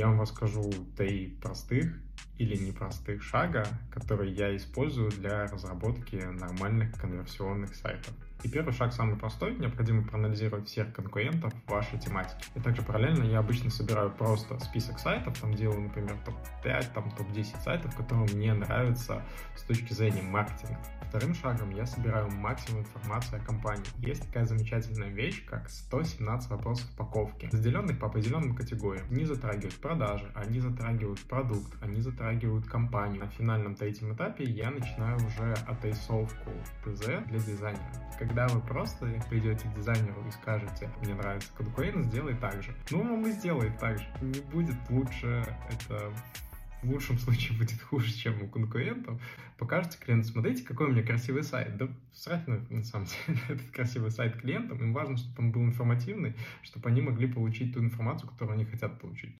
Я вам расскажу три простых или непростых шага, которые я использую для разработки нормальных конверсионных сайтов. И первый шаг самый простой. Необходимо проанализировать всех конкурентов в вашей тематике. И также параллельно я обычно собираю просто список сайтов, там делаю, например, топ-5, там топ-10 сайтов, которые мне нравятся с точки зрения маркетинга. Вторым шагом я собираю максимум информации о компании. Есть такая замечательная вещь, как 117 вопросов упаковки, разделенных по определенным категориям. Они затрагивают продажи, они затрагивают продукт, они затрагивают компанию. На финальном третьем этапе я начинаю уже отрисовку ТЗ для дизайнера. Когда вы просто придете к дизайнеру и скажете, мне нравится конкурент, сделай так же. Ну, он и сделает так же. Не будет лучше это в лучшем случае будет хуже, чем у конкурентов, покажете клиенту, смотрите, какой у меня красивый сайт. Да срать на, на самом деле этот красивый сайт клиентам, им важно, чтобы он был информативный, чтобы они могли получить ту информацию, которую они хотят получить.